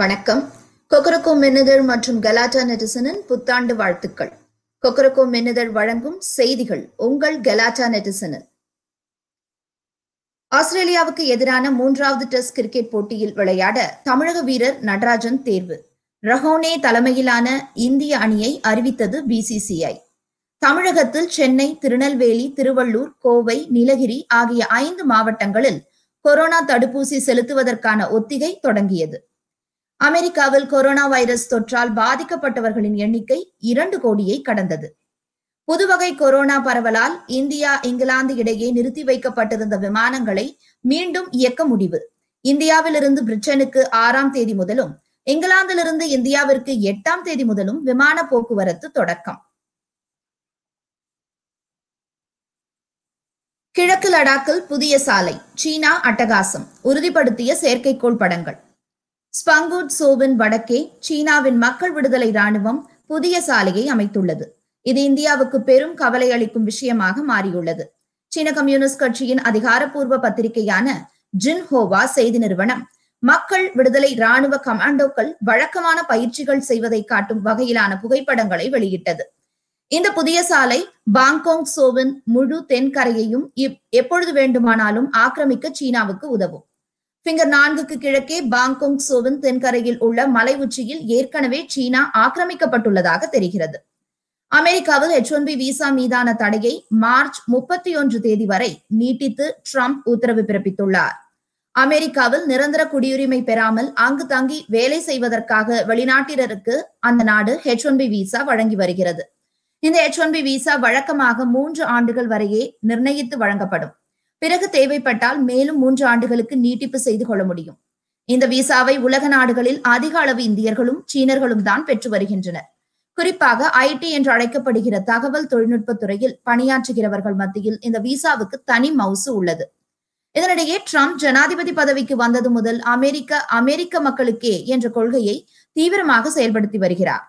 வணக்கம். கொக்கரக்கோ மென்னிதழ் மற்றும் கலாட்டா நெட்டிசனின் புத்தாண்டு வாழ்த்துக்கள். கொக்கரக்கோ மென்னிதழ் வழங்கும் செய்திகள் உங்கள் கலாட்டா நெட்டிசனில். ஆஸ்திரேலியாவுக்கு எதிரான மூன்றாவது டெஸ்ட் கிரிக்கெட் போட்டியில் விளையாட தமிழக வீரர் நடராஜன் தேர்வு. ரஹோனே தலைமையிலான இந்திய அணியை அறிவித்தது பிசிசிஐ தமிழகத்தில் சென்னை திருநெல்வேலி திருவள்ளூர் கோவை நீலகிரி ஆகிய ஐந்து மாவட்டங்களில் கொரோனா தடுப்பூசி செலுத்துவதற்கான ஒத்திகை தொடங்கியது. அமெரிக்காவில் கொரோனா வைரஸ் தொற்றால் பாதிக்கப்பட்டவர்களின் எண்ணிக்கை இரண்டு கோடியை கடந்தது. புதுவகை கொரோனா பரவலால் இந்தியா இங்கிலாந்து இடையே நிறுத்தி வைக்கப்பட்டிருந்த விமானங்களை மீண்டும் இயக்க முடிவு. இந்தியாவிலிருந்து பிரிட்டனுக்கு ஆறாம் தேதி முதலும் இங்கிலாந்திலிருந்து இந்தியாவிற்கு எட்டாம் தேதி முதலும் விமான போக்குவரத்து தொடக்கம். கிழக்கு லடாக்கில் புதிய சாலை சீனா அட்டகாசம் உறுதிப்படுத்திய செயற்கைக்கோள் படங்கள். ஸ்பங்குட் சோவின் வடக்கே சீனாவின் மக்கள் விடுதலை ராணுவம் புதிய சாலையை அமைத்துள்ளது. இது இந்தியாவுக்கு பெரும் கவலை அளிக்கும் விஷயமாக மாறியுள்ளது. சீன கம்யூனிஸ்ட் கட்சியின் அதிகாரப்பூர்வ பத்திரிகையான ஜின்ஹோவா செய்தி நிறுவனம் மக்கள் விடுதலை ராணுவ கமாண்டோக்கள் வழக்கமான பயிற்சிகள் செய்வதை காட்டும் வகையிலான புகைப்படங்களை வெளியிட்டது. இந்த புதிய சாலை பாங்காங் சோவின் முழு தென்கரையையும் எப்பொழுது வேண்டுமானாலும் ஆக்கிரமிக்க சீனாவுக்கு உதவும். பிங்கர் நான்குக்கு கிழக்கே பாங்கோங் சோவின் தென்கரையில் உள்ள மலை உச்சியில் ஏற்கனவே சீனா ஆக்கிரமிக்கப்பட்டுள்ளதாக தெரிகிறது. அமெரிக்காவில் எச் ஒன் பி விசா மீதான தடையை மார்ச் முப்பத்தி ஒன்று தேதி வரை நீட்டித்து ட்ரம்ப் உத்தரவு பிறப்பித்துள்ளார். அமெரிக்காவில் நிரந்தர குடியுரிமை பெறாமல் அங்கு தங்கி வேலை செய்வதற்காக வெளிநாட்டினருக்கு அந்த நாடு ஹெச் ஒன் பி விசா வழங்கி வருகிறது. இந்த ஹெச் ஒன் பி விசா வழக்கமாக மூன்று ஆண்டுகள் வரையே நிர்ணயித்து வழங்கப்படும். பிறகு தேவைப்பட்டால் மேலும் மூன்று ஆண்டுகளுக்கு நீட்டிப்பு செய்து கொள்ள முடியும். இந்த விசாவை உலக நாடுகளில் அதிக அளவு இந்தியர்களும் சீனர்களும் தான் பெற்று வருகின்றனர். குறிப்பாக ஐடி என்று அழைக்கப்படுகிற தகவல் தொழில்நுட்ப துறையில் பணியாற்றுகிறவர்கள் மத்தியில் இந்த விசாவுக்கு தனி மவுசு உள்ளது. இதனிடையே ட்ரம்ப் ஜனாதிபதி பதவிக்கு வந்தது முதல் அமெரிக்க அமெரிக்க மக்களுக்கே என்ற கொள்கையை தீவிரமாக செயல்படுத்தி வருகிறார்.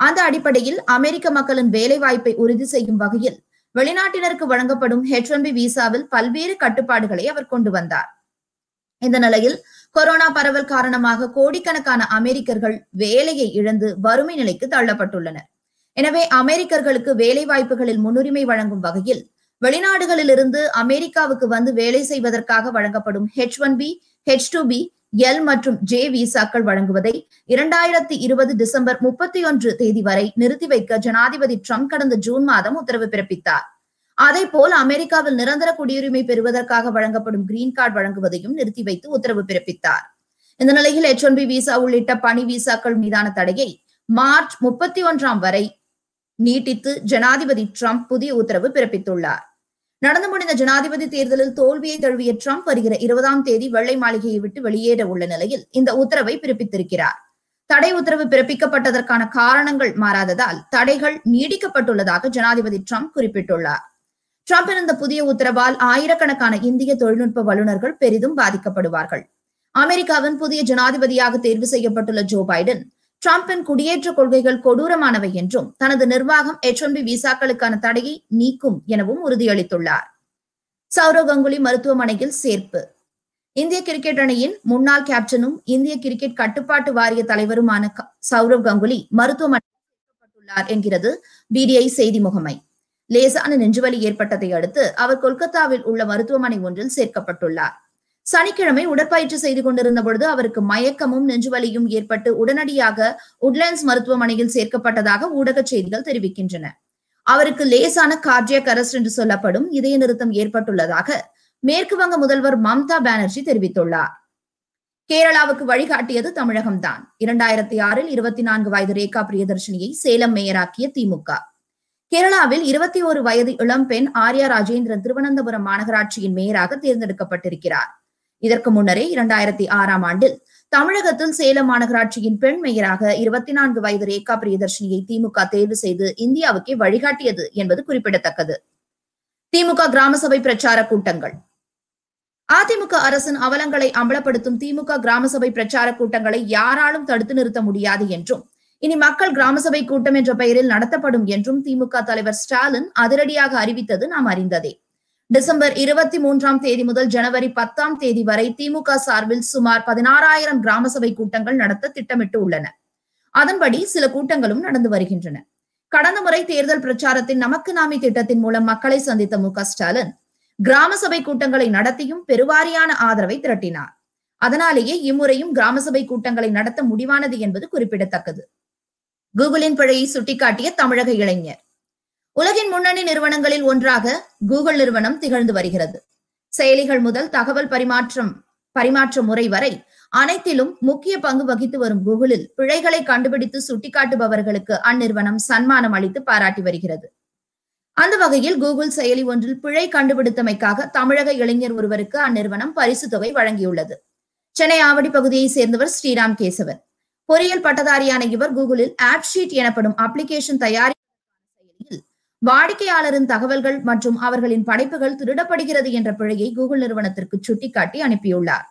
அந்த அடிப்படையில் அமெரிக்க மக்களின் வேலை வாய்ப்பை உறுதி செய்யும் வகையில் வெளிநாட்டினருக்கு வழங்கப்படும் ஹெச் ஒன் பி விசாவில் பல்வேறு கட்டுப்பாடுகளை அவர் கொண்டு வந்தார். இந்த நிலையில் கொரோனா பரவல் காரணமாக கோடிக்கணக்கான அமெரிக்கர்கள் வேலையை இழந்து வறுமை நிலைக்கு தள்ளப்பட்டுள்ளனர். எனவே அமெரிக்கர்களுக்கு வேலை வாய்ப்புகளில் முன்னுரிமை வழங்கும் வகையில் வெளிநாடுகளில் இருந்து அமெரிக்காவுக்கு வந்து வேலை செய்வதற்காக வழங்கப்படும் H one B H two B L மற்றும் ஜே விசாக்கள் வழங்குவதை இரண்டாயிரத்தி இருபது டிசம்பர் முப்பத்தி ஒன்று தேதி வரை நிறுத்தி வைக்க ஜனாதிபதி ட்ரம்ப் கடந்த ஜூன் மாதம் உத்தரவு பிறப்பித்தார். அதே போல் அமெரிக்காவில் நிரந்தர குடியுரிமை பெறுவதற்காக வழங்கப்படும் கிரீன் கார்டு வழங்குவதையும் நிறுத்தி வைத்து உத்தரவு பிறப்பித்தார். இந்த நிலையில் எச் ஒன் பி விசா உள்ளிட்ட பணி விசாக்கள் மீதான தடையை மார்ச் முப்பத்தி ஒன்றாம் வரை நீட்டித்து ஜனாதிபதி ட்ரம்ப் புதிய உத்தரவு பிறப்பித்துள்ளார். நடந்து முடிந்த ஜனாதிபதி தேர்தலில் தோல்வியை தழுவிய ட்ரம்ப் வருகிற இருபதாம் தேதி வெள்ளை மாளிகையை விட்டு வெளியேற உள்ள நிலையில் இந்த உத்தரவை பிறப்பித்திருக்கிறார். தடை உத்தரவு பிறப்பிக்கப்பட்டதற்கான காரணங்கள் மாறாததால் தடைகள் நீடிக்கப்பட்டுள்ளதாக ஜனாதிபதி ட்ரம்ப் குறிப்பிட்டுள்ளார். டிரம்பின் இந்த புதிய உத்தரவால் ஆயிரக்கணக்கான இந்திய தொழில்நுட்ப வல்லுநர்கள் பெரிதும் பாதிக்கப்படுவார்கள். அமெரிக்காவின் புதிய ஜனாதிபதியாக தேர்வு செய்யப்பட்டுள்ள ஜோ பைடன் டிரம்பின் குடியேற்ற கொள்கைகள் கொடூரமானவை என்றும் தனது நிர்வாகம் எச் ஒன் பி விசாக்களுக்கான தடையை நீக்கும் எனவும் உறுதியளித்துள்ளார். சௌரவ் கங்குலி மருத்துவமனையில் சேர்ப்பு. இந்திய கிரிக்கெட் அணியின் முன்னாள் கேப்டனும் இந்திய கிரிக்கெட் கட்டுப்பாட்டு வாரிய தலைவருமான சௌரவ் கங்குலி மருத்துவமனையில் சேர்க்கப்பட்டுள்ளார் என்கிறது பிடிஐ செய்தி முகமை. லேசான நெஞ்சுவலி ஏற்பட்டதை அடுத்து அவர் கொல்கத்தாவில் உள்ள மருத்துவமனை ஒன்றில் சேர்க்கப்பட்டுள்ளார். சனிக்கிழமை உடற்பயிற்சி செய்து கொண்டிருந்த பொழுது அவருக்கு மயக்கமும் நெஞ்சுவலியும் ஏற்பட்டு உடனடியாக உட்லேண்ட்ஸ் மருத்துவமனையில் சேர்க்கப்பட்டதாக ஊடக செய்திகள் தெரிவிக்கின்றன. அவருக்கு லேசான கார்டியக் அரஸ்ட் என்று சொல்லப்படும் இதய நிறுத்தம் ஏற்பட்டுள்ளதாக மேற்கு வங்க முதல்வர் மம்தா பானர்ஜி தெரிவித்துள்ளார். கேரளாவுக்கு வழிகாட்டியது தமிழகம்தான். இரண்டாயிரத்தி ஆறில் இருபத்தி நான்கு வயது ரேகா பிரியதர்ஷினியை சேலம் மேயராக்கிய திமுக. கேரளாவில் இருபத்தி ஒரு வயது இளம்பெண் ஆர்யா ராஜேந்திரன் திருவனந்தபுரம் மாநகராட்சியின் மேயராக தேர்ந்தெடுக்கப்பட்டிருக்கிறார். இதற்கு முன்னரே இரண்டாயிரத்தி ஆறாம் ஆண்டில் தமிழகத்தில் சேலம் மாநகராட்சியின் பெண் மேயராக இருபத்தி நான்கு வயது ரேகா பிரியதர்ஷினியை திமுக தேர்வு செய்து இந்தியாவுக்கே வழிகாட்டியது என்பது குறிப்பிடத்தக்கது. திமுக கிராம சபை பிரச்சார கூட்டங்கள். அதிமுக அரசின் அவலங்களை அம்பலப்படுத்தும் திமுக கிராம சபை பிரச்சார கூட்டங்களை யாராலும் தடுத்து நிறுத்த முடியாது என்றும் இனி மக்கள் கிராம சபை கூட்டம் என்ற பெயரில் நடத்தப்படும் என்றும் திமுக தலைவர் ஸ்டாலின் அதிரடியாக அறிவித்தது நாம் அறிந்ததே. டிசம்பர் இருபத்தி மூன்றாம் தேதி முதல் ஜனவரி பத்தாம் தேதி வரை திமுக சார்பில் சுமார் பதினாறாயிரம் கிராம சபை கூட்டங்கள் நடத்த திட்டமிட்டு உள்ளன. அதன்படி சில கூட்டங்களும் நடந்து வருகின்றன. கடந்த முறை தேர்தல் பிரச்சாரத்தின் நமக்கு நாமி திட்டத்தின் மூலம் மக்களை சந்தித்த மு ஸ்டாலின் கிராம சபை கூட்டங்களை நடத்தியும் பெருவாரியான ஆதரவை திரட்டினார். அதனாலேயே இம்முறையும் கிராம சபை கூட்டங்களை நடத்த முடிவானது என்பது குறிப்பிடத்தக்கது. கூகுளின் பிழையை சுட்டிக்காட்டிய தமிழக இளைஞர் உலகின் முன்னணி நிறுவனங்களில் ஒன்றாக கூகுள் நிறுவனம் திகழ்ந்து வருகிறது. செயலிகள் முதல் தகவல் பரிமாற்றம் பரிமாற்ற முறை வரை அனைத்திலும் முக்கிய பங்கு வகித்து வரும் கூகுளில் பிழைகளை கண்டுபிடித்து சுட்டிக்காட்டுபவர்களுக்கு அந்நிறுவனம் சன்மானம் அளித்து பாராட்டி வருகிறது. அந்த வகையில் கூகுள் செயலி ஒன்றில் பிழை கண்டுபிடித்தமைக்காக தமிழக இளைஞர் ஒருவருக்கு அந்நிறுவனம் பரிசு தொகை வழங்கியுள்ளது. சென்னை ஆவடி பகுதியை சேர்ந்தவர் ஸ்ரீராம் கேசவர் பொறியியல் பட்டதாரியான இவர் கூகுளில் ஆப்ஷீட் எனப்படும் அப்ளிகேஷன் தயாரி வாடிக்கையாளரின் தகவல்கள் மற்றும் அவர்களின் படைப்புகள் திருடப்படுகிறது என்ற பிழையை கூகுள் நிறுவனத்திற்கு சுட்டிக்காட்டி அனுப்பியுள்ளார்.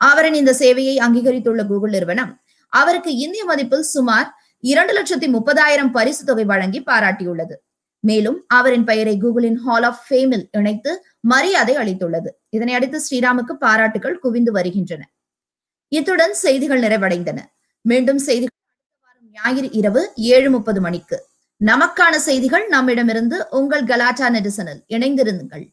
அவரின் இந்த சேவையை அங்கீகரித்துள்ள கூகுள் நிறுவனம் அவருக்கு இந்திய மதிப்பில் சுமார் இரண்டு லட்சத்தி முப்பதாயிரம் பரிசு தொகை வழங்கி பாராட்டியுள்ளது. மேலும் அவரின் பெயரை கூகுளின் ஹால் ஆஃப் ஃபேமில் இணைத்து மரியாதை அளித்துள்ளது. இதனை அடுத்து ஸ்ரீராமுக்கு பாராட்டுகள் குவிந்து வருகின்றன. இத்துடன் செய்திகள் நிறைவடைந்தன. மீண்டும் செய்திகள் ஞாயிறு இரவு ஏழு முப்பது மணிக்கு. நமக்கான செய்திகள் நம்மிடமிருந்து உங்கள் கலாட்டா நெடிசனில் இணைந்திருந்துங்கள்.